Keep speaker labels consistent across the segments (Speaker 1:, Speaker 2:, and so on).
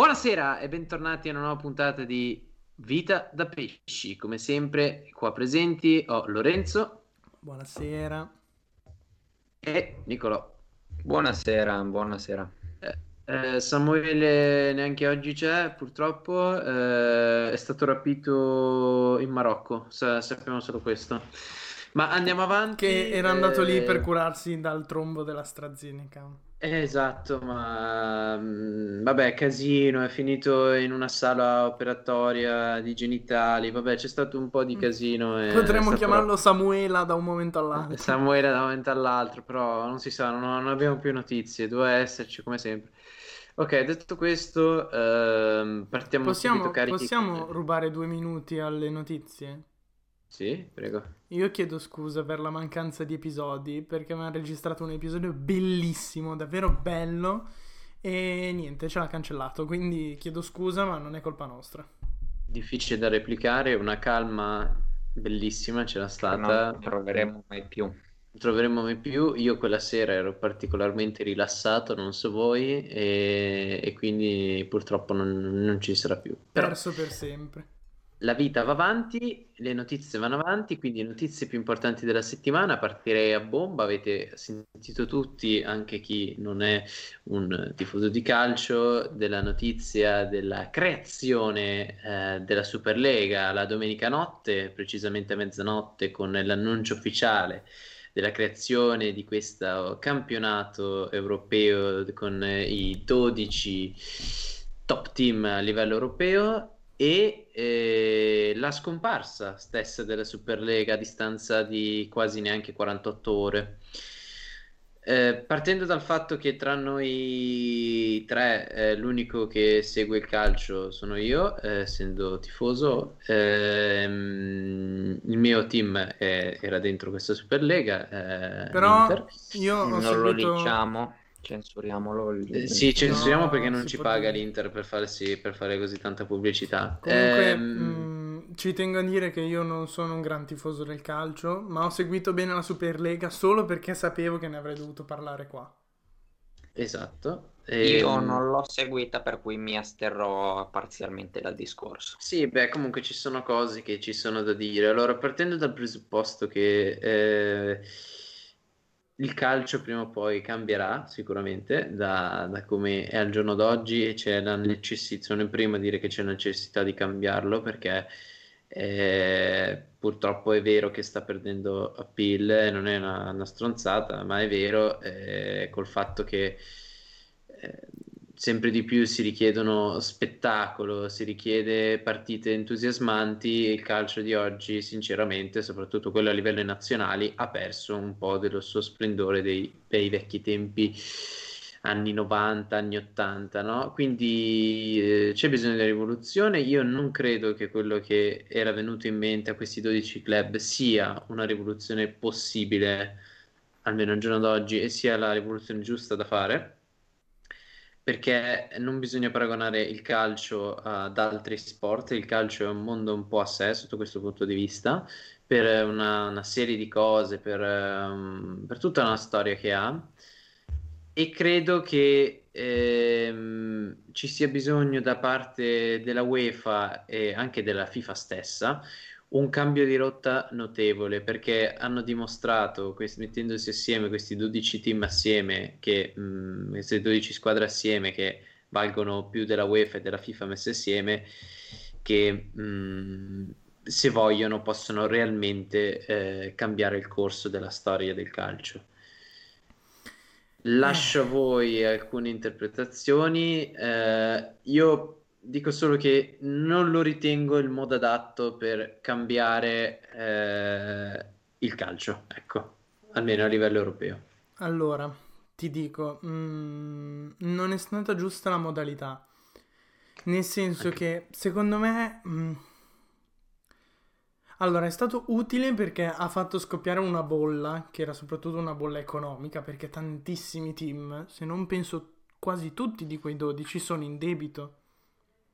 Speaker 1: Buonasera e bentornati a una nuova puntata di Vita da Pesci. Come sempre, qua presenti ho Lorenzo
Speaker 2: Buonasera.
Speaker 1: e Nicolò.
Speaker 3: Buonasera, buonasera.
Speaker 1: Eh, eh, Samuele neanche oggi c'è, purtroppo, eh, è stato rapito in Marocco, sa- sappiamo solo questo. Ma andiamo avanti.
Speaker 2: Che era andato lì
Speaker 1: eh,
Speaker 2: per curarsi dal trombo della AstraZeneca.
Speaker 1: Eh, Esatto, ma mm, vabbè, casino, è finito in una sala operatoria di genitali, vabbè, c'è stato un po' di
Speaker 2: Mm.
Speaker 1: casino.
Speaker 2: Potremmo
Speaker 1: stato
Speaker 2: chiamarlo Samuela da un momento all'altro.
Speaker 1: Samuele da un momento all'altro, però non si sa, non, non abbiamo più notizie, doveva esserci come sempre. Ok, detto questo, ehm, partiamo
Speaker 2: Possiamo,
Speaker 1: subito carichi.
Speaker 2: possiamo rubare due minuti alle notizie?
Speaker 1: Sì, prego.
Speaker 2: Io chiedo scusa per la mancanza di episodi perché mi ha registrato un episodio bellissimo, davvero bello e niente, ce l'ha cancellato, quindi chiedo scusa ma non è colpa nostra.
Speaker 1: Difficile da replicare, una calma bellissima c'era
Speaker 3: Non
Speaker 1: stata.
Speaker 3: lo troveremo mai più.
Speaker 1: Non troveremo mai più. Io quella sera ero particolarmente rilassato, non so voi, e, e quindi purtroppo non, non ci sarà più. Però
Speaker 2: Perso per sempre.
Speaker 1: La vita va avanti, le notizie vanno avanti, quindi notizie più importanti della settimana. Partirei a bomba. Avete sentito tutti, anche chi non è un tifoso di calcio, della notizia della creazione eh, della Superlega la domenica notte, precisamente a mezzanotte, con l'annuncio ufficiale della creazione di questo campionato europeo con i 12 top team a livello europeo e eh, la scomparsa stessa della Superlega a distanza di quasi neanche 48 ore. Eh, partendo dal fatto che tra noi tre eh, l'unico che segue il calcio sono io, eh, essendo tifoso, ehm, il mio team è- era dentro questa Superlega, eh,
Speaker 2: Però
Speaker 1: l'Inter.
Speaker 2: io
Speaker 3: Non lo
Speaker 2: seguito...
Speaker 3: diciamo, censuriamolo. il-
Speaker 1: Eh, sì, censuriamo
Speaker 2: No,
Speaker 1: perché non ci
Speaker 2: può
Speaker 1: paga
Speaker 2: dire.
Speaker 1: l'Inter per fare, sì, per fare così tanta pubblicità.
Speaker 2: Comunque,
Speaker 1: Ehm,
Speaker 2: mh, ci tengo a dire che io non sono un gran tifoso del calcio, ma ho seguito bene la Superlega solo perché sapevo che ne avrei dovuto parlare qua.
Speaker 1: esatto.
Speaker 3: Io
Speaker 1: Ehm,
Speaker 3: non l'ho seguita, per cui mi asterrò parzialmente dal discorso.
Speaker 1: Sì, beh, comunque ci sono cose che ci sono da dire. Allora, partendo dal presupposto che eh, il calcio prima o poi cambierà sicuramente da, da come è al giorno d'oggi e c'è la necessità, sono il primo a dire che c'è necessità di cambiarlo perché eh, purtroppo è vero che sta perdendo appeal, non è una, una stronzata, ma è vero eh, col fatto che eh, sempre di più si richiedono spettacolo, si richiede partite entusiasmanti e il calcio di oggi, sinceramente, soprattutto quello a livello nazionali, ha perso un po' dello suo splendore dei, dei vecchi tempi anni 90, anni 80, no? Quindi eh, c'è bisogno di rivoluzione. Io non credo che quello che era venuto in mente a questi 12 club sia una rivoluzione possibile, almeno al giorno d'oggi, e sia la rivoluzione giusta da fare perché non bisogna paragonare il calcio ad altri sport, il calcio è un mondo un po' a sé sotto questo punto di vista, per una, una serie di cose, per, ehm, per tutta una storia che ha, e credo che ehm, ci sia bisogno da parte della UEFA e anche della FIFA stessa un cambio di rotta notevole perché hanno dimostrato, questi- mettendosi assieme questi 12 team assieme, che, mh, queste 12 squadre assieme che valgono più della UEFA e della FIFA messe assieme, che mh, se vogliono possono realmente eh, cambiare il corso della storia del calcio. Lascio a voi alcune interpretazioni. eh, io dico solo che non lo ritengo il modo adatto per cambiare eh, il calcio, ecco, almeno a livello europeo.
Speaker 2: Allora, ti dico, mm, non è stata giusta la modalità, nel senso
Speaker 1: Anche-
Speaker 2: che secondo me... mm, Allora, è stato utile perché ha fatto scoppiare una bolla, che era soprattutto una bolla economica, perché tantissimi team, se non penso quasi tutti di quei 12, sono in debito.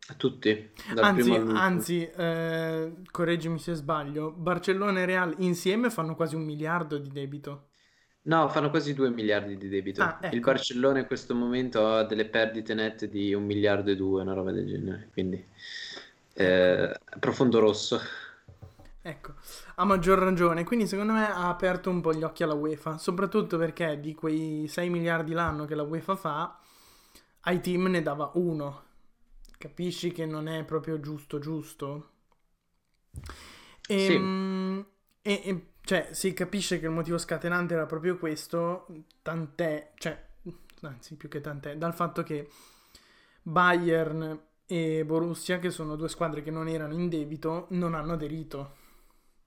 Speaker 1: A tutti,
Speaker 2: Anzi, anzi, eh, correggimi se sbaglio, Barcellona e Real insieme fanno quasi un miliardo di debito.
Speaker 1: No, fanno quasi 2 miliardi di debito.
Speaker 2: Ah,
Speaker 1: Il
Speaker 2: ecco.
Speaker 1: Barcellona in questo momento ha delle perdite nette di un miliardo e due, una roba del genere. Quindi, eh, profondo rosso.
Speaker 2: Ecco, ha maggior ragione. Quindi secondo me ha aperto un po' gli occhi alla UEFA, soprattutto perché di quei 6 miliardi l'anno che la UEFA fa, ai team ne dava uno. Capisci che non è proprio giusto giusto?
Speaker 1: Sì.
Speaker 2: Ehm, E, e- cioè, si capisce che il motivo scatenante era proprio questo, tant'è, cioè, anzi più che tant'è, dal fatto che Bayern e Borussia, che sono due squadre che non erano in debito, non hanno aderito.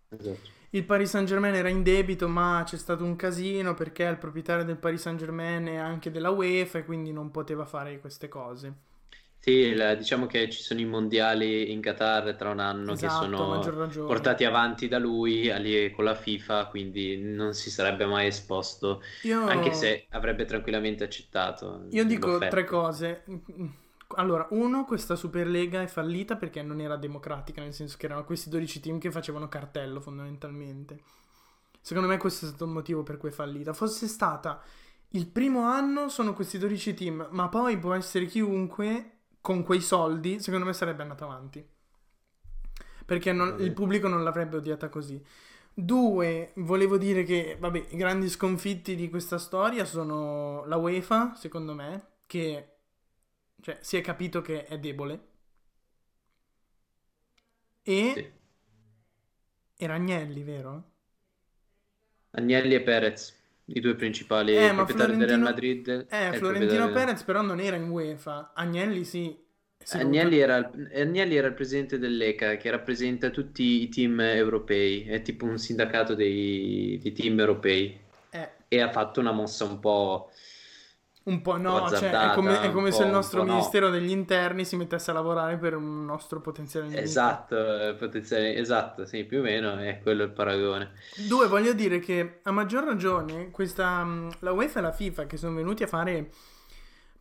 Speaker 1: Esatto.
Speaker 2: Il Paris Saint-Germain era in debito, ma c'è stato un casino perché il proprietario del Paris Saint-Germain è anche della UEFA e quindi non poteva fare queste cose.
Speaker 1: Sì, il- diciamo che ci sono i mondiali in Qatar tra un anno che
Speaker 2: Esatto, maggior
Speaker 1: sono portati avanti da lui lì con la FIFA, quindi non si sarebbe mai esposto,
Speaker 2: Io...
Speaker 1: anche se avrebbe tranquillamente accettato
Speaker 2: Io dico
Speaker 1: l'offerta.
Speaker 2: tre cose. Allora, uno, questa Superlega è fallita perché non era democratica, nel senso che erano questi 12 team che facevano cartello fondamentalmente. Secondo me questo è stato il motivo per cui è fallita. Fosse stata il primo anno sono questi 12 team, ma poi può essere chiunque con quei soldi, secondo me sarebbe andata avanti. Perché non- il pubblico non l'avrebbe odiata così. Due, volevo dire che, vabbè, i grandi sconfitti di questa storia sono la UEFA, secondo me, che cioè, si è capito che è debole. E,
Speaker 1: Sì.
Speaker 2: e Ragnelli, vero?
Speaker 1: Agnelli e Perez, i due principali
Speaker 2: Eh,
Speaker 1: proprietari del Real Madrid
Speaker 2: Eh, Florentino Perez però non era in UEFA. Agnelli sì.
Speaker 1: Agnelli era, il- Agnelli era il presidente dell'ECA che rappresenta tutti i team europei, è tipo un sindacato dei, dei team europei
Speaker 2: eh,
Speaker 1: e ha fatto una mossa un po'...
Speaker 2: un po' no, cioè, è
Speaker 1: azzardata,
Speaker 2: come, è come se il nostro
Speaker 1: po' no.
Speaker 2: Ministero degli Interni si mettesse a lavorare per un nostro potenziale.
Speaker 1: Esatto, eh, potenziale- esatto, sì, più o meno è quello il paragone.
Speaker 2: Due, voglio dire che a maggior ragione questa, mh, la UEFA e la FIFA che sono venuti a fare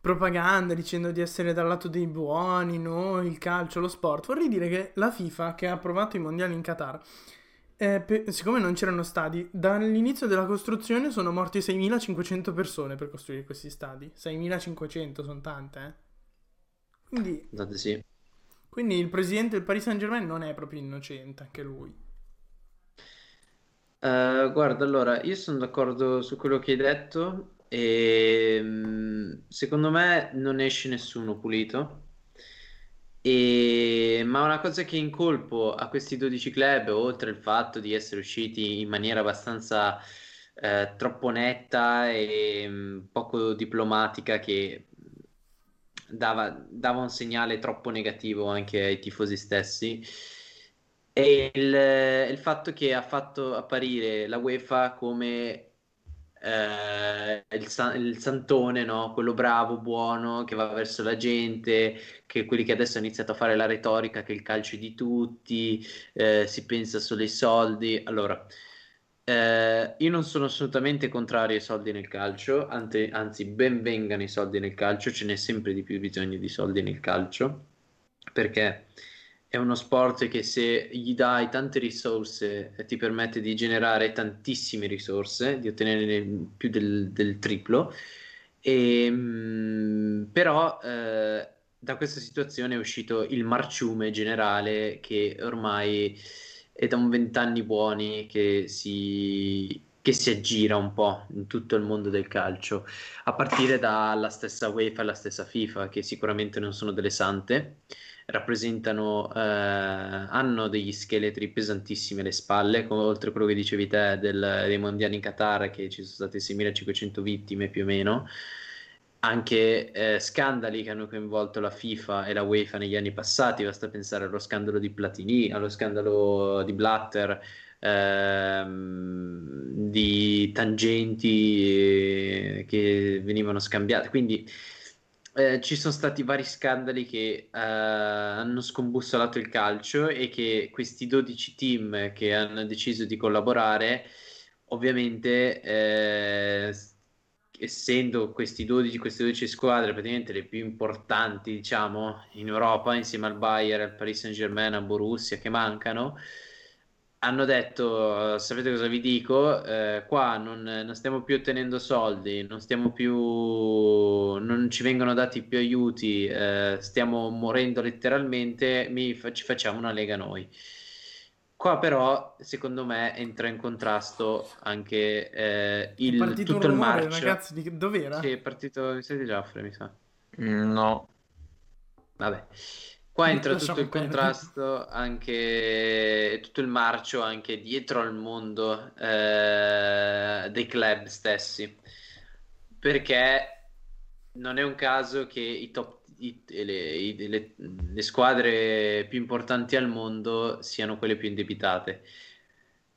Speaker 2: propaganda dicendo di essere dal lato dei buoni, noi, il calcio, lo sport, vorrei dire che la FIFA che ha approvato i mondiali in Qatar, eh, pe- siccome non c'erano stadi, dall'inizio della costruzione sono morti 6.500 persone per costruire questi stadi. 6.500 sono tante, eh. Quindi,
Speaker 1: Esatto, sì.
Speaker 2: quindi il presidente del Paris Saint-Germain non è proprio innocente, anche lui.
Speaker 1: Eh, guarda, allora, io sono d'accordo su quello che hai detto e mm, secondo me non esce nessuno pulito. E- Ma una cosa che incolpo a questi 12 club, oltre il fatto di essere usciti in maniera abbastanza eh, troppo netta e mm, poco diplomatica, che dava, dava un segnale troppo negativo anche ai tifosi stessi, è il, il fatto che ha fatto apparire la UEFA come eh, il, il santone, no? Quello bravo, buono, che va verso la gente, che quelli che adesso hanno iniziato a fare la retorica che il calcio è di tutti, eh, si pensa solo ai soldi. Allora, eh, io non sono assolutamente contrario ai soldi nel calcio, ante- anzi, ben vengano i soldi nel calcio, ce n'è sempre di più bisogno di soldi nel calcio, perché è uno sport che se gli dai tante risorse ti permette di generare tantissime risorse, di ottenere più del, del triplo. E, mm, però eh, da questa situazione è uscito il marciume generale che ormai è da un vent'anni buoni che si, che si aggira un po' in tutto il mondo del calcio, a partire dalla stessa UEFA e la stessa FIFA, che sicuramente non sono delle sante rappresentano, eh, hanno degli scheletri pesantissimi alle spalle, come, oltre a quello che dicevi te del- dei mondiali in Qatar, che ci sono state 6.500 vittime più o meno, anche eh, scandali che hanno coinvolto la FIFA e la UEFA negli anni passati, basta pensare allo scandalo di Platini, allo scandalo di Blatter, ehm, di tangenti eh, che venivano scambiate, quindi eh, ci sono stati vari scandali che eh, hanno scombussolato il calcio e che questi 12 team che hanno deciso di collaborare, ovviamente, eh, essendo questi 12, queste 12 squadre praticamente le più importanti, diciamo, in Europa, insieme al Bayern, al Paris Saint-Germain, al Borussia, che mancano, hanno detto, sapete cosa vi dico? Eh, qua non, non, stiamo più ottenendo soldi, non stiamo più, non ci vengono dati più aiuti, eh, stiamo morendo letteralmente, mi, ci facciamo una lega noi. Qua però, secondo me, entra in contrasto anche eh, il, tutto
Speaker 2: rumore,
Speaker 1: il marcio.
Speaker 2: ragazzi, di... dov'era?
Speaker 1: Sì, è partito, mi sa di Giaffre, mi sa.
Speaker 3: Mm, no.
Speaker 1: Vabbè. Qua entra tutto il contrasto, anche tutto il marcio anche dietro al mondo eh, dei club stessi, perché non è un caso che i top, i, le, i, le, le squadre più importanti al mondo siano quelle più indebitate.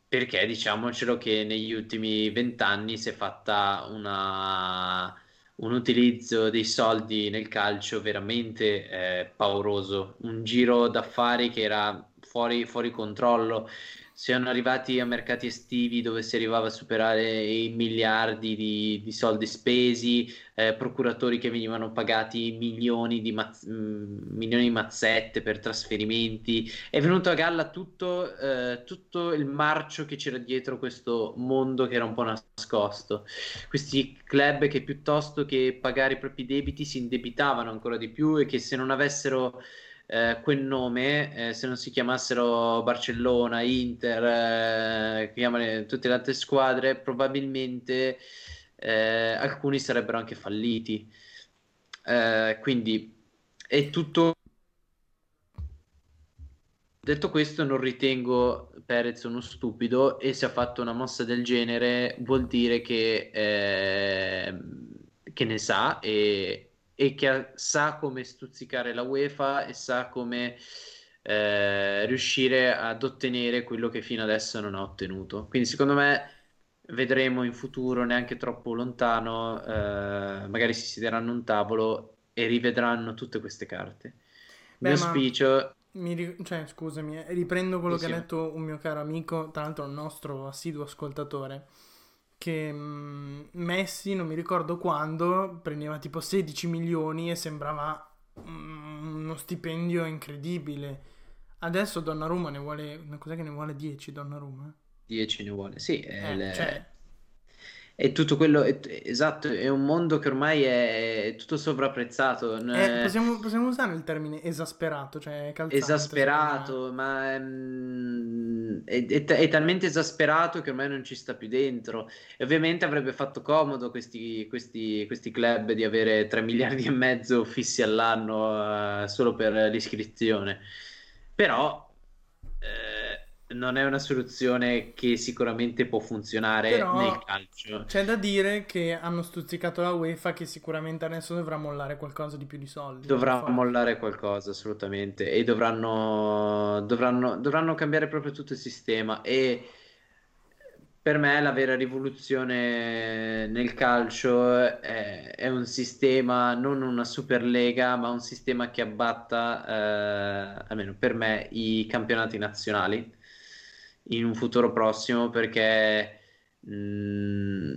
Speaker 1: Perché diciamocelo che negli ultimi vent'anni si è fatta una, un utilizzo dei soldi nel calcio veramente eh, pauroso, un giro d'affari che era fuori, fuori controllo siano arrivati a mercati estivi dove si arrivava a superare i miliardi di, di soldi spesi, eh, procuratori che venivano pagati milioni di, maz- mm, milioni di mazzette per trasferimenti. È venuto a galla tutto, eh, tutto il marcio che c'era dietro questo mondo che era un po' nascosto. Questi club che piuttosto che pagare i propri debiti si indebitavano ancora di più e che se non avessero eh, quel nome, eh, se non si chiamassero Barcellona, Inter, eh, tutte le altre squadre, probabilmente eh, alcuni sarebbero anche falliti. Eh, quindi è tutto. Detto questo, non ritengo Perez uno stupido e se ha fatto una mossa del genere vuol dire che, che ne sa e, e che sa come stuzzicare la UEFA e sa come eh, riuscire ad ottenere quello che fino adesso non ha ottenuto. Quindi secondo me vedremo in futuro, neanche troppo lontano, eh, magari si siederanno a un tavolo e rivedranno tutte queste carte.
Speaker 2: Beh,
Speaker 1: Il mio auspicio...
Speaker 2: Mi, cioè, scusami, eh, riprendo quello sì, che ha detto un mio caro amico, tra l'altro un nostro assiduo ascoltatore che mm, Messi, non mi ricordo quando, prendeva tipo 16 milioni e sembrava mh, uno stipendio incredibile. Adesso Donnarumma ne vuole, cos'è che ne vuole 10 Donnarumma?
Speaker 1: 10 ne vuole, sì,
Speaker 2: eh,
Speaker 1: le...
Speaker 2: cioè,
Speaker 1: è tutto quello, è, esatto, è un mondo che ormai è tutto sovrapprezzato.
Speaker 2: Eh, possiamo, possiamo, usare il termine esasperato, cioè calzante,
Speaker 1: Esasperato, ma um, è, è, è, talmente esasperato che ormai non ci sta più dentro. E ovviamente avrebbe fatto comodo questi, questi, questi club di avere 3 miliardi e mezzo fissi all'anno uh, solo per l'iscrizione. Però... Non è una soluzione che sicuramente può funzionare Però nel calcio.
Speaker 2: C'è da dire che hanno stuzzicato la UEFA che sicuramente adesso dovrà mollare qualcosa di più di soldi.
Speaker 1: Dovrà mollare qualcosa assolutamente e dovranno, dovranno, dovranno cambiare proprio tutto il sistema e per me la vera rivoluzione nel calcio è, è, un sistema, non una superlega, ma un sistema che abbatta, eh, almeno per me, i campionati nazionali in un futuro prossimo perché mh, mm,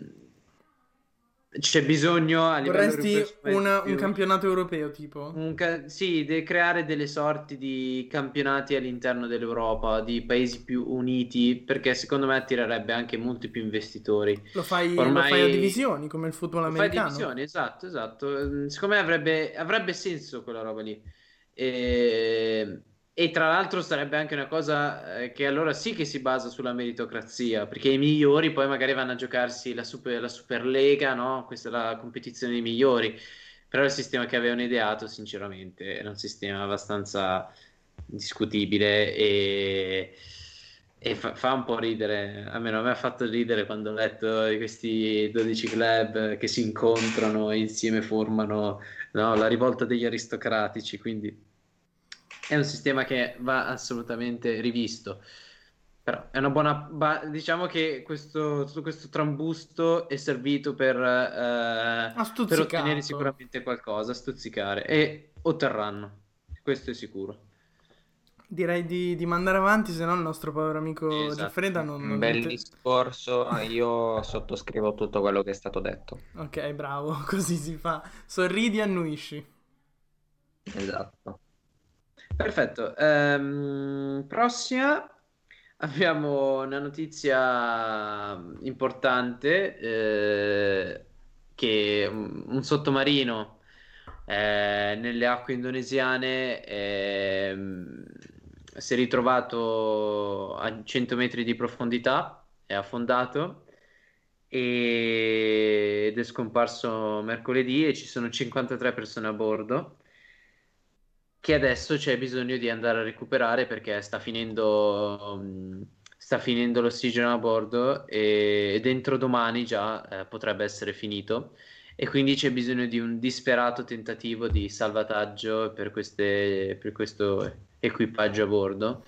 Speaker 1: c'è bisogno a livello
Speaker 2: Vorresti una, un campionato europeo tipo?
Speaker 1: Ca- sì, de- creare delle sorti di campionati all'interno dell'Europa, di paesi più uniti, perché secondo me attirerebbe anche molti più investitori.
Speaker 2: Lo fai, Ormai... lo fai a divisioni come il football americano? Lo fai a
Speaker 1: divisioni, esatto, esatto. Secondo me avrebbe, avrebbe senso quella roba lì. E e tra l'altro sarebbe anche una cosa eh, che allora sì che si basa sulla meritocrazia, perché i migliori poi magari vanno a giocarsi la, super, la Superlega, no? Questa è la competizione dei migliori. Però il sistema che avevano ideato, sinceramente, era un sistema abbastanza discutibile e, e fa, fa, un po' ridere. Almeno a me ha fatto ridere quando ho letto questi 12 club che si incontrano e insieme formano no, la rivolta degli aristocratici. Quindi è un sistema che va assolutamente rivisto. Però è una buona. Ba- diciamo che questo, tutto questo trambusto è servito per, eh, per ottenere sicuramente qualcosa, stuzzicare e otterranno. Questo è sicuro.
Speaker 2: Direi di, di mandare avanti, se no il nostro povero amico esatto. Giaffreda non...
Speaker 3: Un bel discorso, io sottoscrivo tutto quello che è stato detto.
Speaker 2: Ok, bravo, così si fa. Sorridi e annuisci.
Speaker 3: Esatto.
Speaker 1: Perfetto. Ehm, prossima. abbiamo una notizia importante eh, che un, sottomarino eh, nelle acque indonesiane ehm, si è ritrovato a 100 metri di profondità, è affondato ed è scomparso mercoledì e ci sono 53 persone a bordo che adesso c'è bisogno di andare a recuperare perché sta finendo, mm, sta finendo l'ossigeno a bordo e, dentro domani già eh, potrebbe essere finito e quindi c'è bisogno di un disperato tentativo di salvataggio per, queste, per questo equipaggio a bordo.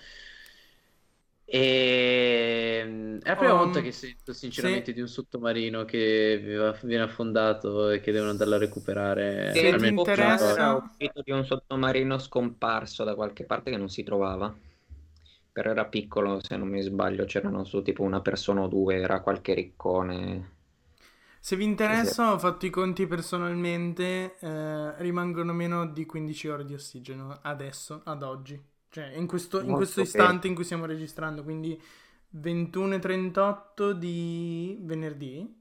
Speaker 1: E mm, è la prima
Speaker 2: Um,
Speaker 1: volta che sento sinceramente
Speaker 2: se,
Speaker 1: di un sottomarino che viene affondato e che devono andarlo a recuperare
Speaker 2: se ti
Speaker 1: almeno
Speaker 3: Tempo fa
Speaker 1: 24 ore.
Speaker 3: era
Speaker 2: interessa,
Speaker 3: uscito di un sottomarino scomparso da qualche parte che non si trovava. Però era piccolo, se non mi sbaglio, c'erano su tipo una persona o due, era qualche riccone.
Speaker 2: se vi
Speaker 3: Sì, sì.
Speaker 2: interessa, ho fatto i conti personalmente, eh, rimangono meno di 15 ore di ossigeno adesso, ad oggi. Cioè, in questo, in questo istante in cui stiamo registrando, quindi 21.38 di venerdì.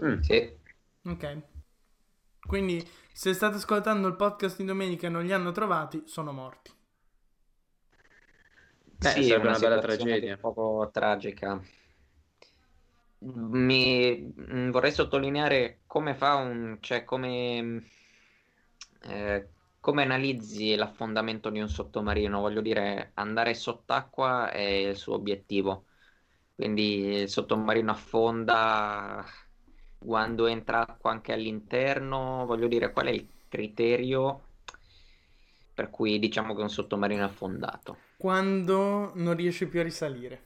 Speaker 1: Mm.
Speaker 3: Sì.
Speaker 2: Ok. Quindi, se state ascoltando il podcast di domenica e non li hanno trovati, sono morti.
Speaker 1: Eh,
Speaker 3: Sì, è una
Speaker 1: una bella tragedia.
Speaker 3: poco tragica. Mi mm, vorrei sottolineare come fa un, cioè come, eh, come analizzi l'affondamento di un sottomarino. Voglio dire, andare sott'acqua è il suo obiettivo. Quindi il sottomarino affonda quando entra acqua anche all'interno. Voglio dire, qual è il criterio per cui diciamo che un sottomarino è affondato?
Speaker 2: Quando non riesce più a risalire.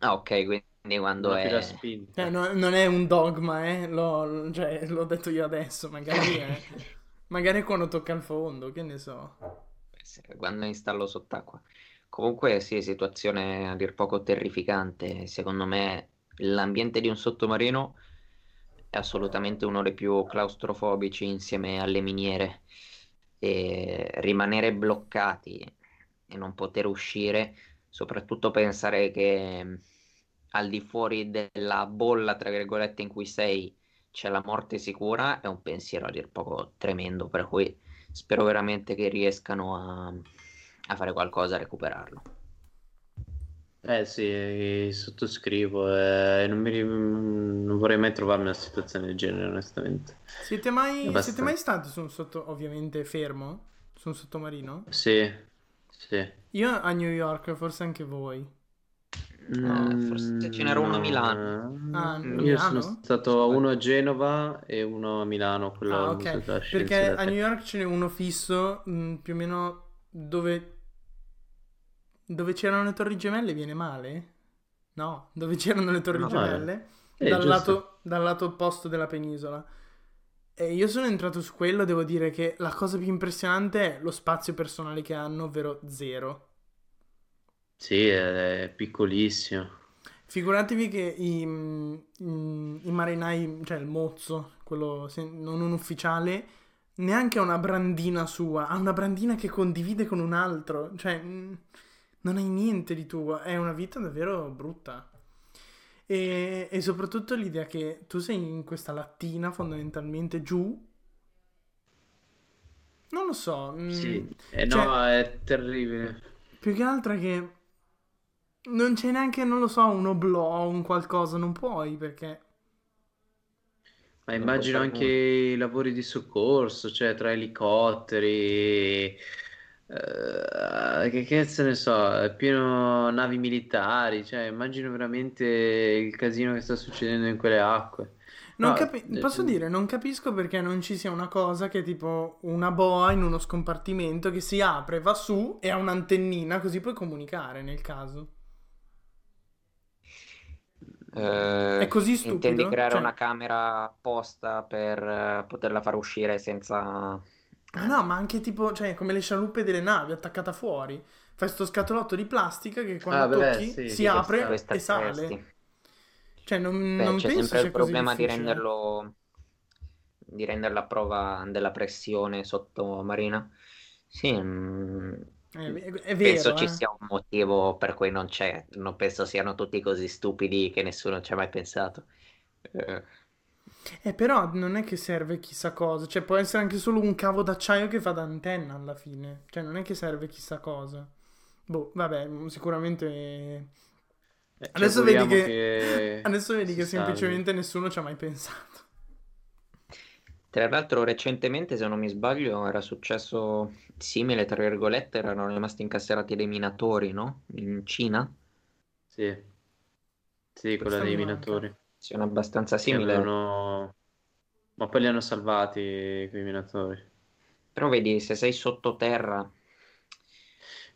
Speaker 3: Ah, ok, quindi quando è...
Speaker 1: Spinta.
Speaker 2: no- non è un dogma, eh? L'ho, cioè, l'ho detto io adesso, magari è, magari quando tocca il fondo, che ne so.
Speaker 3: quando installo sott'acqua. Comunque, sì, situazione a dir poco terrificante. Secondo me l'ambiente di un sottomarino è assolutamente uno dei più claustrofobici insieme alle miniere. E rimanere bloccati e non poter uscire, soprattutto pensare che mh, al di fuori della bolla, tra virgolette, in cui sei, c'è la morte sicura, è un pensiero a dir poco tremendo, per cui spero veramente che riescano a, a fare qualcosa a recuperarlo.
Speaker 1: Eh sì, sottoscrivo. eh, non, mi non vorrei mai trovarmi in una situazione del genere, onestamente.
Speaker 2: Siete mai, siete mai stati su un sotto, ovviamente fermo, su un sottomarino?
Speaker 1: Sì, sì.
Speaker 2: Io a New York, forse anche voi.
Speaker 3: No, forse ce n'era uno a Milano.
Speaker 2: Ah,
Speaker 3: Mm,
Speaker 1: Io sono
Speaker 2: Milano?
Speaker 1: stato uno a Genova e uno a Milano, quello
Speaker 2: Ah, ok. Perché a New. York ce n'è uno fisso, mh, più o meno dove, dove c'erano le torri gemelle viene male? No, dove c'erano le torri
Speaker 3: No,
Speaker 2: gemelle,
Speaker 1: eh,
Speaker 2: dal lato, dal lato opposto della penisola. E io sono entrato su quello, devo dire che la cosa più impressionante è lo spazio personale che hanno, ovvero zero.
Speaker 1: Sì, è piccolissimo.
Speaker 2: Figuratevi che i, mm, i marinai, cioè il mozzo, quello non un ufficiale, neanche ha una brandina sua, ha una brandina che condivide con un altro, cioè mm, non hai niente di tuo, è una vita davvero brutta. E, e soprattutto l'idea che tu sei in questa lattina fondamentalmente giù, non lo so, mm,
Speaker 1: Sì, eh,
Speaker 2: cioè,
Speaker 1: no, è terribile.
Speaker 2: più che altro è che non c'è neanche, non lo so, un oblò, un qualcosa, non puoi perché...
Speaker 1: Ma immagino anche i lavori di soccorso, cioè tra elicotteri, eh, che cazzo ne so, è pieno navi militari, cioè immagino veramente il casino che sta succedendo in quelle acque.
Speaker 2: Non
Speaker 1: No,
Speaker 2: capi-
Speaker 1: eh,
Speaker 2: posso dire, non capisco perché non ci sia una cosa che è tipo una boa in uno scompartimento che si apre, va su e ha un'antennina così puoi comunicare nel caso.
Speaker 3: Eh,
Speaker 2: È così
Speaker 3: intendi
Speaker 2: stupido?
Speaker 3: creare
Speaker 2: Cioè-
Speaker 3: una camera apposta per eh, poterla far uscire senza...
Speaker 2: Ah no, ma anche tipo, cioè, come le scialuppe delle navi attaccata fuori. Fai sto scatolotto di plastica che quando
Speaker 1: Ah, beh,
Speaker 2: tocchi
Speaker 1: sì,
Speaker 2: si
Speaker 1: sì,
Speaker 2: apre
Speaker 3: questa
Speaker 2: e sale.
Speaker 3: testi.
Speaker 2: Cioè, non,
Speaker 3: Beh,
Speaker 2: non
Speaker 3: c'è
Speaker 2: penso
Speaker 3: sempre il problema di renderlo, di renderla a prova della pressione sottomarina. Sì, mm,
Speaker 2: vero,
Speaker 3: Penso ci
Speaker 2: eh.
Speaker 3: sia un motivo per cui non c'è, non penso siano tutti così stupidi che nessuno ci ha mai pensato. Eh,
Speaker 2: Eh, però non è che serve chissà cosa, cioè può essere anche solo un cavo d'acciaio che fa da antenna alla fine, cioè non è che serve chissà cosa. Boh, vabbè, mm, sicuramente...
Speaker 1: Eh, ci
Speaker 2: Adesso vedi
Speaker 1: auguriamo
Speaker 2: che, adesso vedi
Speaker 1: si
Speaker 2: che
Speaker 1: salvi.
Speaker 2: semplicemente nessuno ci ha mai pensato.
Speaker 3: Tra l'altro recentemente, se non mi sbaglio, era successo simile, tra virgolette, erano rimasti incastrati dei minatori, no? In Cina?
Speaker 1: Sì, sì, quella dei
Speaker 2: mi
Speaker 1: minatori.
Speaker 3: Sono abbastanza simile.
Speaker 1: avevano- Ma poi li hanno salvati quei minatori.
Speaker 3: Però vedi, se sei sottoterra,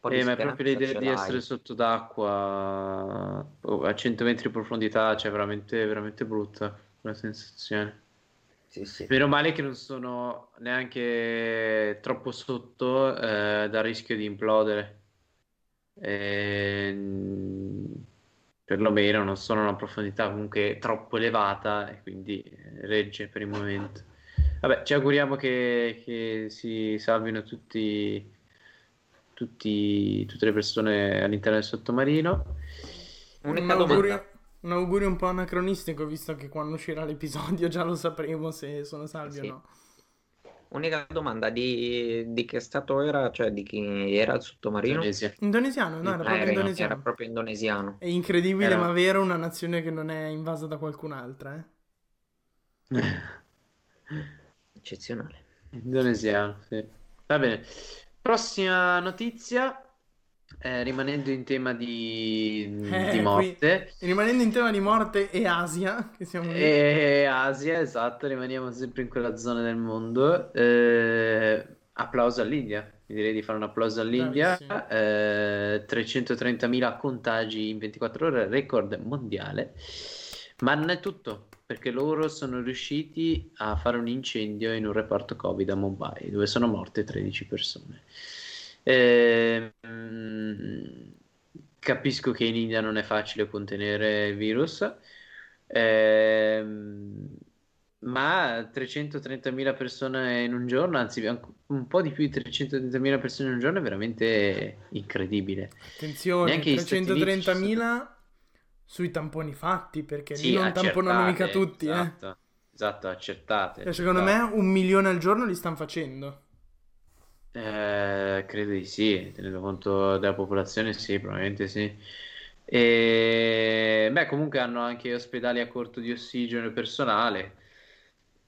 Speaker 1: Eh, ma è proprio l'idea di essere sotto d'acqua oh, a 100 metri di profondità, cioè veramente, veramente brutta quella sensazione.
Speaker 3: Sì, sì.
Speaker 1: Meno male che non sono neanche troppo sotto eh, dal rischio di implodere. Ehm, perlomeno non sono a una profondità comunque troppo elevata e quindi eh, regge per il momento. Vabbè, ci auguriamo che, che si salvino tutti, tutti- tutte le persone all'interno del sottomarino.
Speaker 3: Unica
Speaker 2: Un
Speaker 3: domanda.
Speaker 2: Un augurio un po' anacronistico, visto che quando uscirà l'episodio già lo sapremo se sono salvi
Speaker 3: Sì.
Speaker 2: o no.
Speaker 3: Unica domanda di, di che stato era, cioè di chi era il sottomarino?
Speaker 1: Indonesia.
Speaker 2: Indonesiano, no, era proprio
Speaker 3: era,
Speaker 2: indonesiano.
Speaker 3: era proprio indonesiano.
Speaker 2: È incredibile,
Speaker 1: Era-
Speaker 2: ma vero, una nazione che non è invasa da qualcun'altra, eh.
Speaker 3: Eccezionale.
Speaker 1: Indonesiano, sì. Va bene. Prossima notizia, eh, rimanendo in tema di,
Speaker 2: Eh,
Speaker 1: di
Speaker 2: qui-
Speaker 1: morte.
Speaker 2: Rimanendo in tema di morte e Asia, che siamo.
Speaker 1: E Asia, esatto, rimaniamo sempre in quella zona del mondo. Eh, applauso all'India. Mi direi di fare un applauso all'India.
Speaker 2: Bravissimo.
Speaker 1: Eh, 330.000 contagi in 24 ore, record mondiale. Ma non è tutto, perché loro sono riusciti a fare un incendio in un reparto Covid a Mumbai, dove sono morte 13 persone. Ehm, capisco che in India non è facile contenere il virus, ehm, ma 330.000 persone in un giorno, anzi un po' di più di 330.000 persone in un giorno è veramente incredibile.
Speaker 2: Attenzione,
Speaker 1: neanche gli Stati Uniti
Speaker 2: 330.000 sui tamponi fatti, perché
Speaker 1: Sì,
Speaker 2: non tamponano mica
Speaker 1: accertate,
Speaker 2: tutti, eh.
Speaker 1: esatto, esatto, accertate.
Speaker 2: Cioè, secondo
Speaker 1: accertate.
Speaker 2: me un milione al giorno li stanno facendo.
Speaker 1: Eh, credo di sì, tenendo conto della popolazione, sì, probabilmente sì. E, beh, comunque hanno anche ospedali a corto di ossigeno personale.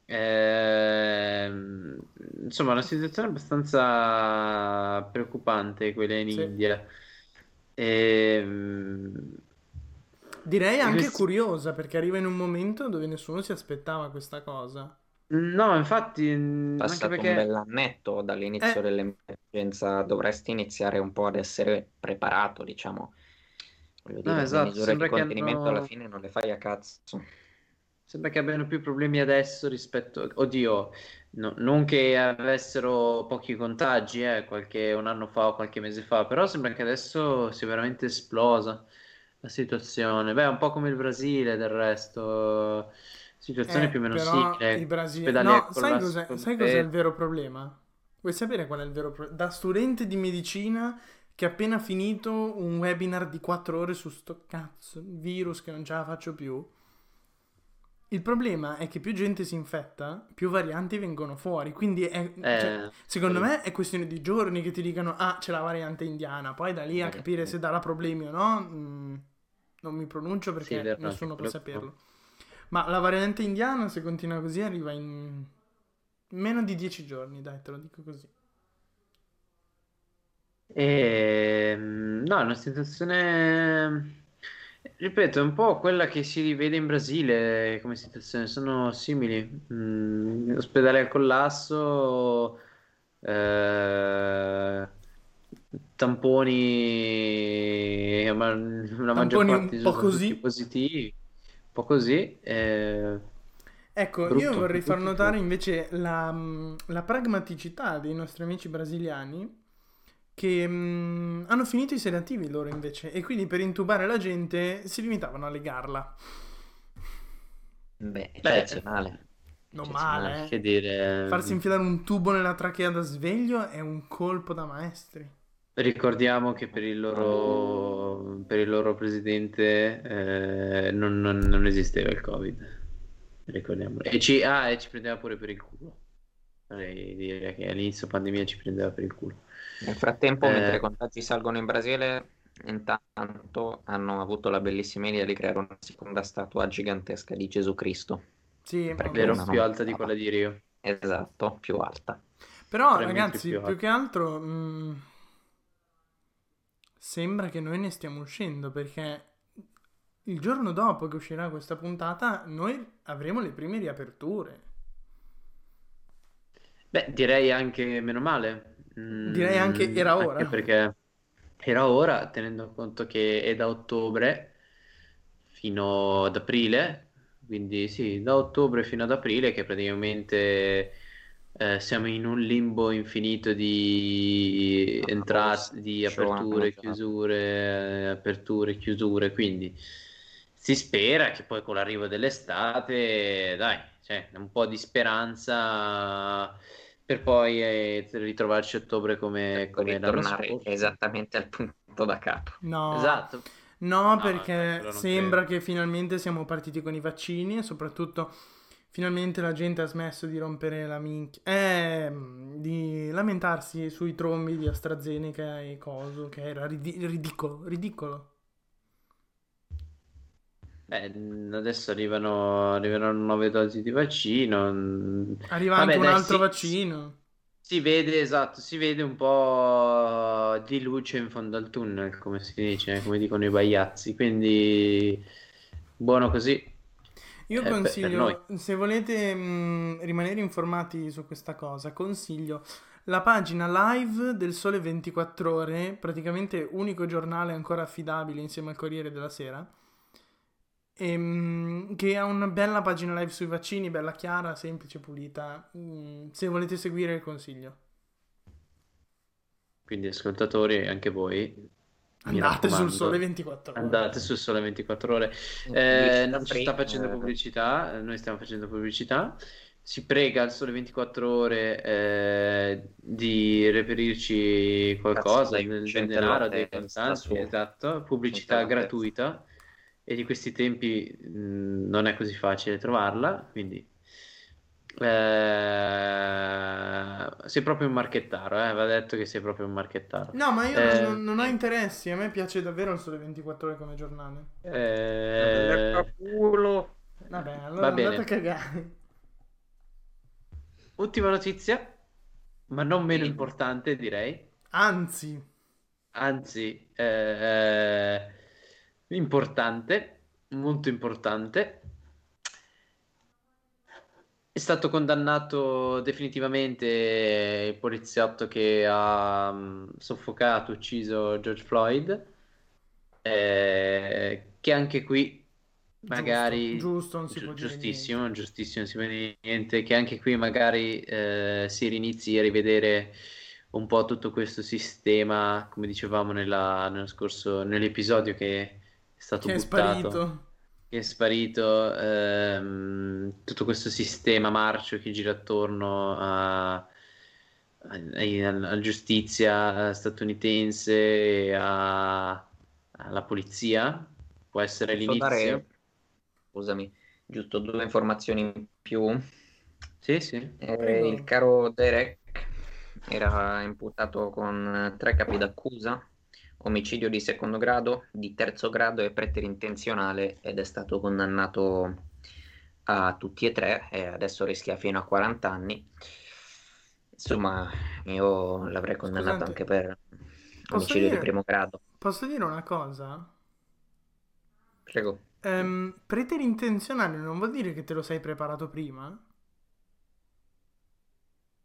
Speaker 1: Ehm, insomma, una situazione abbastanza preoccupante quella in
Speaker 2: Sì.
Speaker 1: India. Ehm,
Speaker 2: Direi anche
Speaker 1: Questi-
Speaker 2: curiosa, perché arriva in un momento dove nessuno si aspettava questa cosa.
Speaker 1: No, infatti, mh, anche
Speaker 3: Passato un
Speaker 1: perché...
Speaker 3: bell'annetto dall'inizio
Speaker 2: Eh.
Speaker 3: dell'emergenza, dovresti iniziare un po' ad essere preparato, diciamo. Voglio
Speaker 1: No,
Speaker 3: dire,
Speaker 1: esatto,
Speaker 3: le misure
Speaker 1: sembra
Speaker 3: di
Speaker 1: che
Speaker 3: contenimento
Speaker 1: hanno-
Speaker 3: alla fine non le fai a cazzo.
Speaker 1: Sembra che abbiano più problemi adesso rispetto... Oddio, no- non che avessero pochi contagi, eh, qualche un anno fa o qualche mese fa, però sembra che adesso sia veramente esplosa la situazione. Beh, è un po' come il Brasile, del resto, situazione
Speaker 2: Eh,
Speaker 1: più o meno
Speaker 2: però
Speaker 1: simile.
Speaker 2: i brasile-
Speaker 1: Ospedali
Speaker 2: No, sai cos'è, sai cos'è il vero problema? Vuoi sapere qual è il vero problema? Da studente di medicina che ha appena finito un webinar di 4 ore su sto cazzo virus che non ce la faccio più. Il problema è che più gente si infetta, più varianti vengono fuori. Quindi è, cioè,
Speaker 1: Eh,
Speaker 2: secondo
Speaker 1: sì.
Speaker 2: me è questione di giorni che ti dicano ah c'è la variante indiana. Poi da lì a
Speaker 3: Eh,
Speaker 2: capire se darà problemi o no, mm, non mi pronuncio perché
Speaker 1: Sì,
Speaker 2: nessuno può saperlo. Ma la variante indiana, se continua così, arriva in meno di 10 giorni, dai, te lo dico così.
Speaker 1: Ehm, no, è una situazione, ripeto, è un po' quella che si rivede in Brasile come situazione, sono simili. Mm, ospedale al collasso, eh, tamponi, ma la maggior
Speaker 2: Tamponi un
Speaker 1: parte
Speaker 2: po'
Speaker 1: sono
Speaker 2: così.
Speaker 1: positivi, un po' così. eh,
Speaker 2: Ecco, io
Speaker 1: Brutto,
Speaker 2: vorrei far
Speaker 1: brutto,
Speaker 2: notare
Speaker 1: brutto.
Speaker 2: invece la, mm, la pragmaticità dei nostri amici brasiliani che mm, hanno finito i sedativi loro invece e quindi per intubare la gente si limitavano a legarla.
Speaker 3: Beh, eccezionale.
Speaker 2: Non male, eh.
Speaker 1: che dire,
Speaker 2: Farsi infilare un tubo nella trachea da sveglio è un colpo da maestri.
Speaker 1: Ricordiamo che per il loro, per il loro presidente eh, non, non- non esisteva il Covid. Ricordiamolo. E ci, ah, e ci prendeva pure per il culo. Vorrei dire che all'inizio pandemia ci prendeva per il culo.
Speaker 3: Nel frattempo,
Speaker 1: Eh.
Speaker 3: mentre i contagi salgono in Brasile, intanto hanno avuto la bellissima idea di creare una seconda statua gigantesca di Gesù Cristo.
Speaker 2: Sì,
Speaker 1: Vero? Più alta di quella di Rio.
Speaker 3: Esatto, più alta.
Speaker 2: Però ragazzi,
Speaker 1: più
Speaker 2: più, che altro mh, sembra che noi ne stiamo uscendo perché il giorno dopo che uscirà questa puntata noi avremo le prime riaperture.
Speaker 1: Beh, direi anche meno male. Mm,
Speaker 2: Direi anche era
Speaker 1: anche
Speaker 2: ora.
Speaker 1: perché era ora, tenendo conto che è da ottobre fino ad aprile, quindi sì, da ottobre fino ad aprile che praticamente eh, siamo in un limbo infinito di entrate, di aperture, chiusure, aperture, chiusure, quindi si spera che poi con l'arrivo dell'estate, dai, cioè, un po' di speranza per poi eh, ritrovarci a ottobre come, come l'anno scorso.
Speaker 3: esattamente al punto da capo.
Speaker 2: No,
Speaker 1: Esatto.
Speaker 2: no,
Speaker 1: No,
Speaker 2: perché sembra
Speaker 1: credo.
Speaker 2: che finalmente siamo partiti con i vaccini e soprattutto finalmente la gente ha smesso di rompere la minchia, eh, di lamentarsi sui trombi di AstraZeneca e coso, che era ridi- ridicolo, ridicolo.
Speaker 1: Beh, adesso arrivano, arrivano nuove dosi di vaccino.
Speaker 2: Arriva
Speaker 1: Vabbè,
Speaker 2: anche un
Speaker 1: dai,
Speaker 2: altro
Speaker 1: sì,
Speaker 2: vaccino.
Speaker 1: Si vede, esatto, si vede un po' di luce in fondo al tunnel, come si dice, come dicono i baiazzi. Quindi, buono così.
Speaker 2: Io
Speaker 1: Eh,
Speaker 2: consiglio, se volete mh, rimanere informati su questa cosa, consiglio la pagina live del Sole 24 Ore, praticamente unico giornale ancora affidabile insieme al Corriere della Sera, ehm, che ha una bella pagina live sui vaccini, bella chiara, semplice, pulita. Mm, se volete seguire, consiglio.
Speaker 1: Quindi, ascoltatori, anche voi,
Speaker 2: Andate sul Sole 24 Ore.
Speaker 1: andate sul Sole 24 Ore. Eh,
Speaker 3: Pubblicità
Speaker 1: non ci sta facendo
Speaker 3: eh,
Speaker 1: pubblicità, eh, noi stiamo facendo pubblicità. Si prega al Sole 24 Ore eh, di reperirci qualcosa, del
Speaker 3: 100
Speaker 1: denaro, dei contanti, esatto, pubblicità
Speaker 3: 100 note.
Speaker 1: gratuita e di questi tempi mh, non è così facile trovarla, quindi eh, sei proprio un marchettaro, eh, va detto che sei proprio un marchettaro.
Speaker 2: No, ma io
Speaker 1: Eh,
Speaker 2: non, non ho interessi, a me piace davvero il Sole 24 Ore come giornale.
Speaker 1: eh,
Speaker 3: culo.
Speaker 2: Vabbè, allora
Speaker 1: Va
Speaker 2: andate
Speaker 1: bene.
Speaker 2: a cagare.
Speaker 1: ultima notizia, ma non meno
Speaker 3: Sì.
Speaker 1: importante, direi.
Speaker 2: Anzi,
Speaker 1: anzi eh, importante, molto importante. È stato condannato definitivamente il poliziotto che ha mm, soffocato, ucciso George Floyd, eh, che anche qui magari
Speaker 2: giusto, giusto, dire
Speaker 1: giustissimo, giustissimo, non si può dire niente, che anche qui magari eh, si rinizi a rivedere un po' tutto questo sistema, come dicevamo nella- scorso, nell'episodio che è stato
Speaker 2: che è
Speaker 1: buttato,
Speaker 2: sparito.
Speaker 1: Che è sparito, ehm, tutto questo sistema marcio che gira attorno a, al- alla giustizia statunitense e a- alla polizia, può essere
Speaker 3: Posso
Speaker 1: l'inizio.
Speaker 3: dare, scusami, giusto due informazioni in più.
Speaker 1: Sì, sì.
Speaker 3: Eh, il caro Derek era imputato con tre capi d'accusa, omicidio di secondo grado, di terzo grado e preterintenzionale ed è stato condannato a tutti e tre e adesso rischia fino a 40 anni. Insomma, io l'avrei condannato
Speaker 2: Scusate,
Speaker 3: anche per omicidio di
Speaker 2: dire-
Speaker 3: primo grado.
Speaker 2: Posso dire una cosa?
Speaker 3: Prego.
Speaker 2: Ehm, preterintenzionale non vuol dire che te lo sei preparato prima?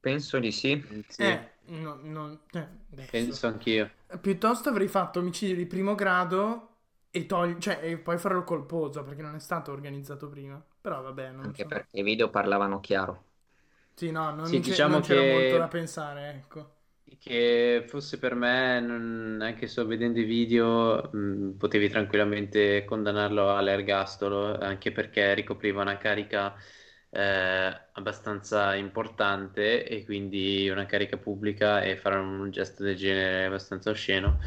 Speaker 3: Penso di sì.
Speaker 1: Sì,
Speaker 2: Eh, no, non- eh,
Speaker 1: penso anch'io.
Speaker 2: Piuttosto avrei fatto omicidio di primo grado e, togli- cioè, e poi farlo colposo perché non è stato organizzato prima. Però vabbè, non
Speaker 3: Anche
Speaker 2: so.
Speaker 3: perché i video parlavano chiaro.
Speaker 2: Sì, no, non,
Speaker 1: Sì,
Speaker 2: c'è-
Speaker 1: diciamo
Speaker 2: non c'era
Speaker 1: che-
Speaker 2: molto da pensare, ecco.
Speaker 1: Che fosse per me, non- anche solo vedendo i video, mh, potevi tranquillamente condannarlo all'ergastolo, anche perché ricopriva una carica eh, abbastanza importante e quindi una carica pubblica e fare un gesto del genere abbastanza osceno.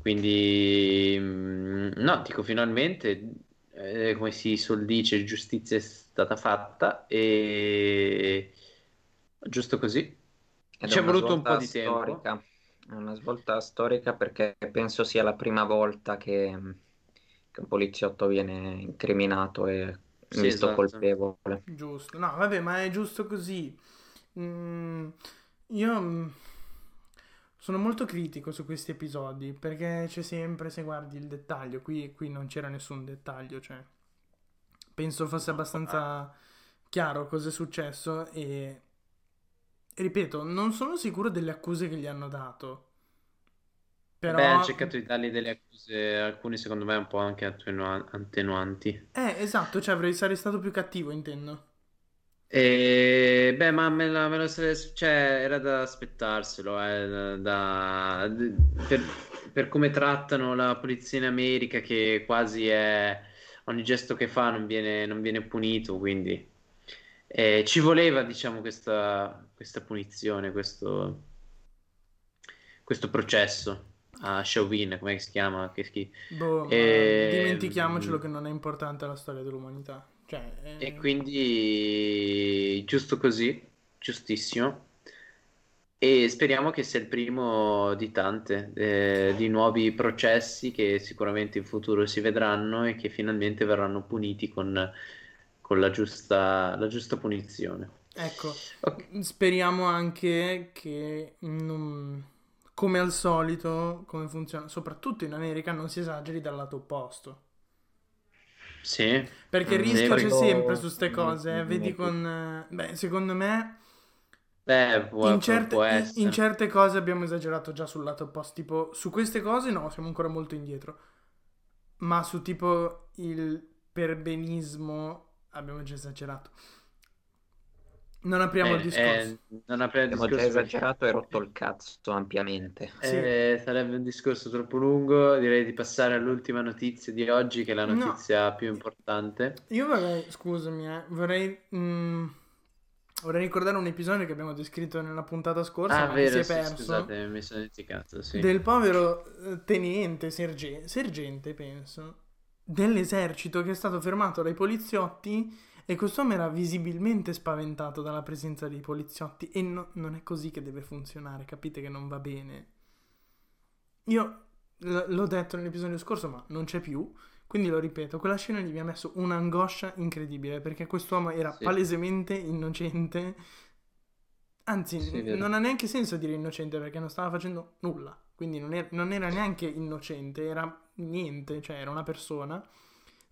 Speaker 1: Quindi, mm, no, dico finalmente, eh, come si suol dice, giustizia è stata fatta e giusto così.
Speaker 3: Ed
Speaker 1: Ci è voluto un po' di tempo.
Speaker 3: storica. È una svolta storica perché penso sia la prima volta che, che un poliziotto viene incriminato e
Speaker 1: Sì,
Speaker 3: visto
Speaker 1: esatto.
Speaker 3: colpevole.
Speaker 2: Giusto. No, vabbè, ma è giusto così. Mm, io mm, sono molto critico su questi episodi perché c'è sempre, se guardi il dettaglio, qui, qui non c'era nessun dettaglio, cioè penso fosse abbastanza chiaro cosa è successo e ripeto, non sono sicuro delle accuse che gli hanno dato.
Speaker 1: Beh,
Speaker 2: Però
Speaker 1: hanno cercato di dargli delle accuse, alcune secondo me un po' anche attenua- attenuanti.
Speaker 2: Eh, esatto, cioè avrei sarei stato più cattivo, intendo.
Speaker 1: E, beh, ma me la, me sare- cioè, era da aspettarselo, eh, da- per, per come trattano la polizia in America, che quasi è ogni gesto che fa non viene, non viene punito, quindi eh, ci voleva, diciamo, questa, questa punizione, questo, questo processo a Chauvin, come si chiama? Che schi-
Speaker 2: Boh,
Speaker 1: E-
Speaker 2: dimentichiamocelo che non è importante la storia dell'umanità. Cioè, eh,
Speaker 1: E quindi giusto così, giustissimo. E speriamo che sia il primo di tante, eh, di nuovi processi che sicuramente in futuro si vedranno e che finalmente verranno puniti con, con la giusta, la giusta punizione.
Speaker 2: Ecco,
Speaker 1: Ok.
Speaker 2: speriamo anche che non- come al solito, come funziona, soprattutto in America, non si esageri dal lato opposto.
Speaker 1: Sì,
Speaker 2: Perché il
Speaker 1: Mm,
Speaker 2: rischio c'è sempre su ste cose, eh. Vedi con... eh, Beh, secondo me
Speaker 1: beh, può,
Speaker 2: in certe,
Speaker 1: può
Speaker 2: in- certe cose abbiamo esagerato già sul lato opposto. Tipo, su queste cose no, siamo ancora molto indietro. Ma su tipo il perbenismo abbiamo già esagerato. Non apriamo il
Speaker 1: Eh,
Speaker 2: discorso.
Speaker 1: eh, non apriamo il
Speaker 3: Abbiamo già esagerato e rotto il cazzo ampiamente.
Speaker 2: Sì.
Speaker 1: Eh, sarebbe un discorso troppo lungo, direi di passare all'ultima notizia di oggi, che è la
Speaker 2: No.
Speaker 1: notizia più importante.
Speaker 2: Io vorrei, scusami, eh, vorrei, mm, vorrei ricordare un episodio che abbiamo descritto nella puntata scorsa,
Speaker 1: Ah,
Speaker 2: ma che si
Speaker 1: vero,
Speaker 2: è
Speaker 1: sì,
Speaker 2: perso,
Speaker 1: scusate, mi sono dimenticato, sì.
Speaker 2: del povero eh, tenente, serge- sergente, penso, dell'esercito che è stato fermato dai poliziotti e quest'uomo era visibilmente spaventato dalla presenza dei poliziotti e no- non è così che deve funzionare, capite che non va bene. Io l- l'ho detto nell'episodio scorso, ma non c'è più. Quindi lo ripeto, quella scena lì mi ha messo un'angoscia incredibile perché quest'uomo era
Speaker 1: Sì.
Speaker 2: palesemente innocente. Anzi,
Speaker 1: Sì,
Speaker 2: n- non ha neanche senso dire innocente perché non stava facendo nulla. Quindi non era, non era neanche innocente, era niente, cioè era una persona.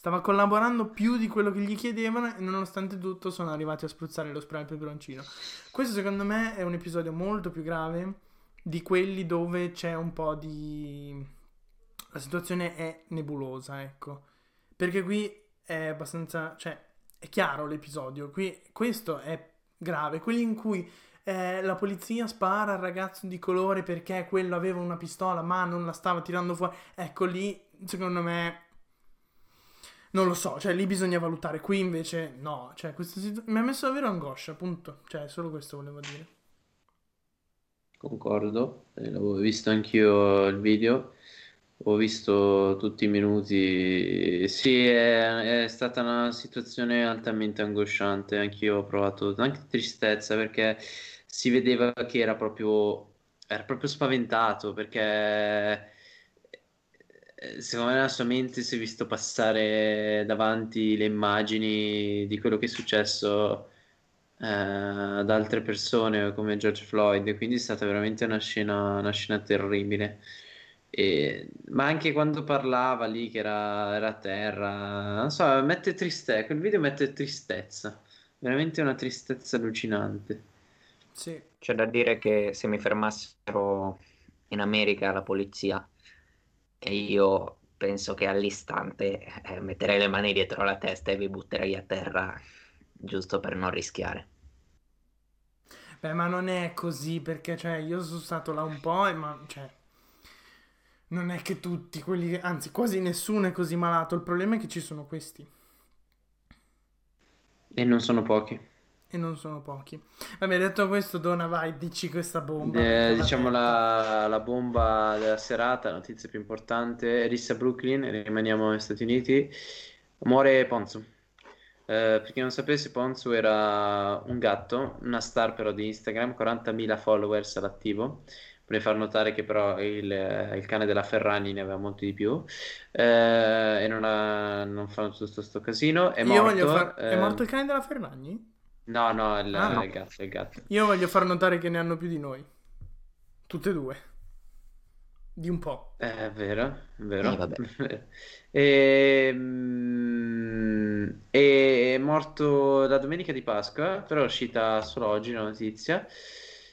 Speaker 2: Stava collaborando più di quello che gli chiedevano e nonostante tutto sono arrivati a spruzzare lo spray al peperoncino. Questo secondo me è un episodio molto più grave di quelli dove c'è un po' di... La situazione è nebulosa, ecco. Perché qui è abbastanza... cioè, è chiaro l'episodio. Qui questo è grave. Quelli in cui eh, la polizia spara al ragazzo di colore perché quello aveva una pistola ma non la stava tirando fuori. Ecco lì, secondo me... Non lo so, cioè lì bisogna valutare. Qui invece no, cioè questa mi ha messo davvero angoscia, appunto. Cioè, solo questo volevo dire.
Speaker 1: Concordo, eh, l'avevo visto anch'io il video, ho visto tutti i minuti. Sì, è, è stata una situazione altamente angosciante, anch'io ho provato anche tristezza perché si vedeva che era proprio, era proprio spaventato perché secondo me nella sua mente si è visto passare davanti le immagini di quello che è successo eh, ad altre persone come George Floyd, quindi è stata veramente una scena, una scena terribile. E- ma anche quando parlava lì che era, era a terra, non so, mette tristezza, quel video mette tristezza, veramente una tristezza allucinante.
Speaker 2: Sì.
Speaker 3: C'è da dire che se mi fermassero in America la polizia e io penso che all'istante eh, metterei le mani dietro la testa e vi butterei a terra giusto per non rischiare.
Speaker 2: Beh, ma non è così perché, cioè, io sono stato là un po' e ma, cioè, non è che tutti quelli, anzi, quasi nessuno è così malato. Il problema è che ci sono questi.
Speaker 1: E non sono pochi.
Speaker 2: E non sono pochi. Vabbè, detto questo, Dona, vai, dici questa bomba.
Speaker 1: Eh, diciamo la, la bomba della serata, la notizia più importante, Rissa Brooklyn, rimaniamo negli Stati Uniti, muore Ponzu. Eh, per chi non sapesse, Ponzu era un gatto, una star però di Instagram, 40.000 followers all'attivo. Vorrei far notare che però il, il cane della Ferragni ne aveva molti di più eh, e non, ha- non fanno tutto sto casino. È
Speaker 2: Io
Speaker 1: morto.
Speaker 2: voglio far... È
Speaker 1: eh,
Speaker 2: morto il cane della Ferragni?
Speaker 1: No, no, il,
Speaker 2: Ah, no.
Speaker 1: il gatto, il gatto.
Speaker 2: Io voglio far notare che ne hanno più di noi. Tutte e due. Di un po'.
Speaker 1: Eh, È vero, è vero.
Speaker 3: Eh, vabbè.
Speaker 1: Ehm, E, è morto la domenica di Pasqua, però è uscita solo oggi la notizia,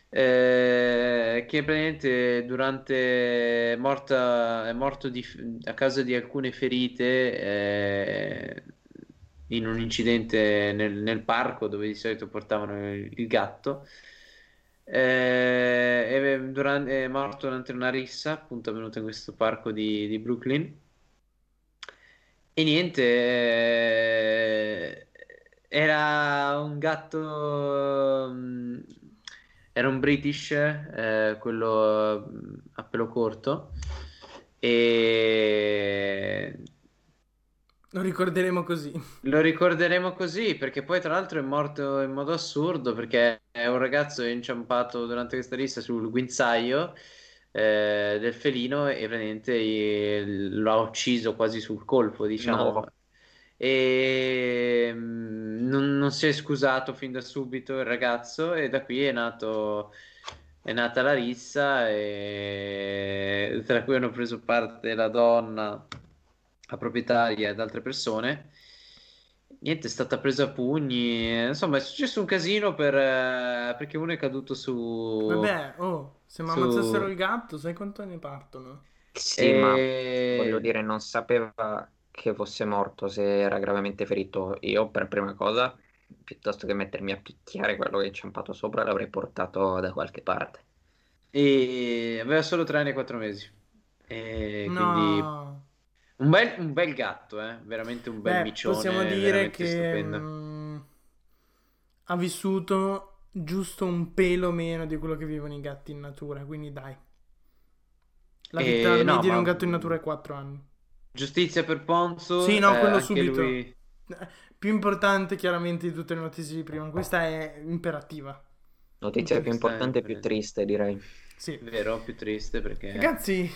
Speaker 1: eh, che praticamente durante è morta, è morto di- a causa di alcune ferite eh, in un incidente nel, nel parco dove di solito portavano il, il gatto. Eh, è, duran- è morto durante una rissa, appunto, avvenuta in questo parco di, di Brooklyn. E niente, eh, era un gatto, mm, era un British, eh, quello mm, a pelo corto, e
Speaker 2: Lo ricorderemo così.
Speaker 1: lo ricorderemo così perché poi tra l'altro è morto in modo assurdo perché è un ragazzo inciampato durante questa rissa sul guinzaglio eh, del felino e praticamente lo ha ucciso quasi sul colpo, diciamo.
Speaker 3: No.
Speaker 1: E mm, non, non si è scusato fin da subito il ragazzo e da qui è nato, è nata la rissa e tra cui hanno preso parte la donna, la proprietaria ed altre persone. Niente, è stata presa a pugni. Insomma, è successo un casino per, eh, perché uno è caduto su.
Speaker 2: Vabbè, oh, se mi
Speaker 1: Su-
Speaker 2: ammazzassero il gatto, sai quanto ne partono?
Speaker 3: Sì, ma
Speaker 1: E-
Speaker 3: voglio dire, non sapeva che fosse morto se era gravemente ferito. Io, per prima cosa, piuttosto che mettermi a picchiare quello che è inciampato sopra, l'avrei portato da qualche parte.
Speaker 1: E aveva solo 3 anni e 4 mesi. E quindi
Speaker 2: No.
Speaker 1: Un bel, un bel gatto, eh? Veramente un bel
Speaker 2: Beh,
Speaker 1: micione.
Speaker 2: possiamo dire
Speaker 1: veramente
Speaker 2: che
Speaker 1: stupendo.
Speaker 2: mm, ha vissuto giusto un pelo meno di quello che vivono i gatti in natura, quindi dai. La
Speaker 1: Eh,
Speaker 2: vita
Speaker 1: no,
Speaker 2: media di
Speaker 1: ma-
Speaker 2: un gatto in natura è 4 anni.
Speaker 1: Giustizia per Ponzo.
Speaker 2: Sì, no,
Speaker 1: eh,
Speaker 2: quello subito.
Speaker 1: lui-
Speaker 2: Eh, Più importante chiaramente di tutte le notizie di prima, questa è imperativa.
Speaker 3: Notizia più importante e più triste, direi.
Speaker 2: Sì.
Speaker 1: Vero, più triste perché...
Speaker 2: Ragazzi,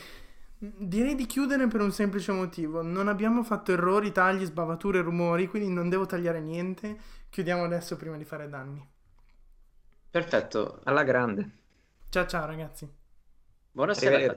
Speaker 2: direi di chiudere per un semplice motivo. Non abbiamo fatto errori, tagli, sbavature, rumori, quindi non devo tagliare niente. Chiudiamo adesso prima di fare danni.
Speaker 1: Perfetto.
Speaker 3: Alla grande.
Speaker 2: Ciao ciao ragazzi.
Speaker 1: Buonasera.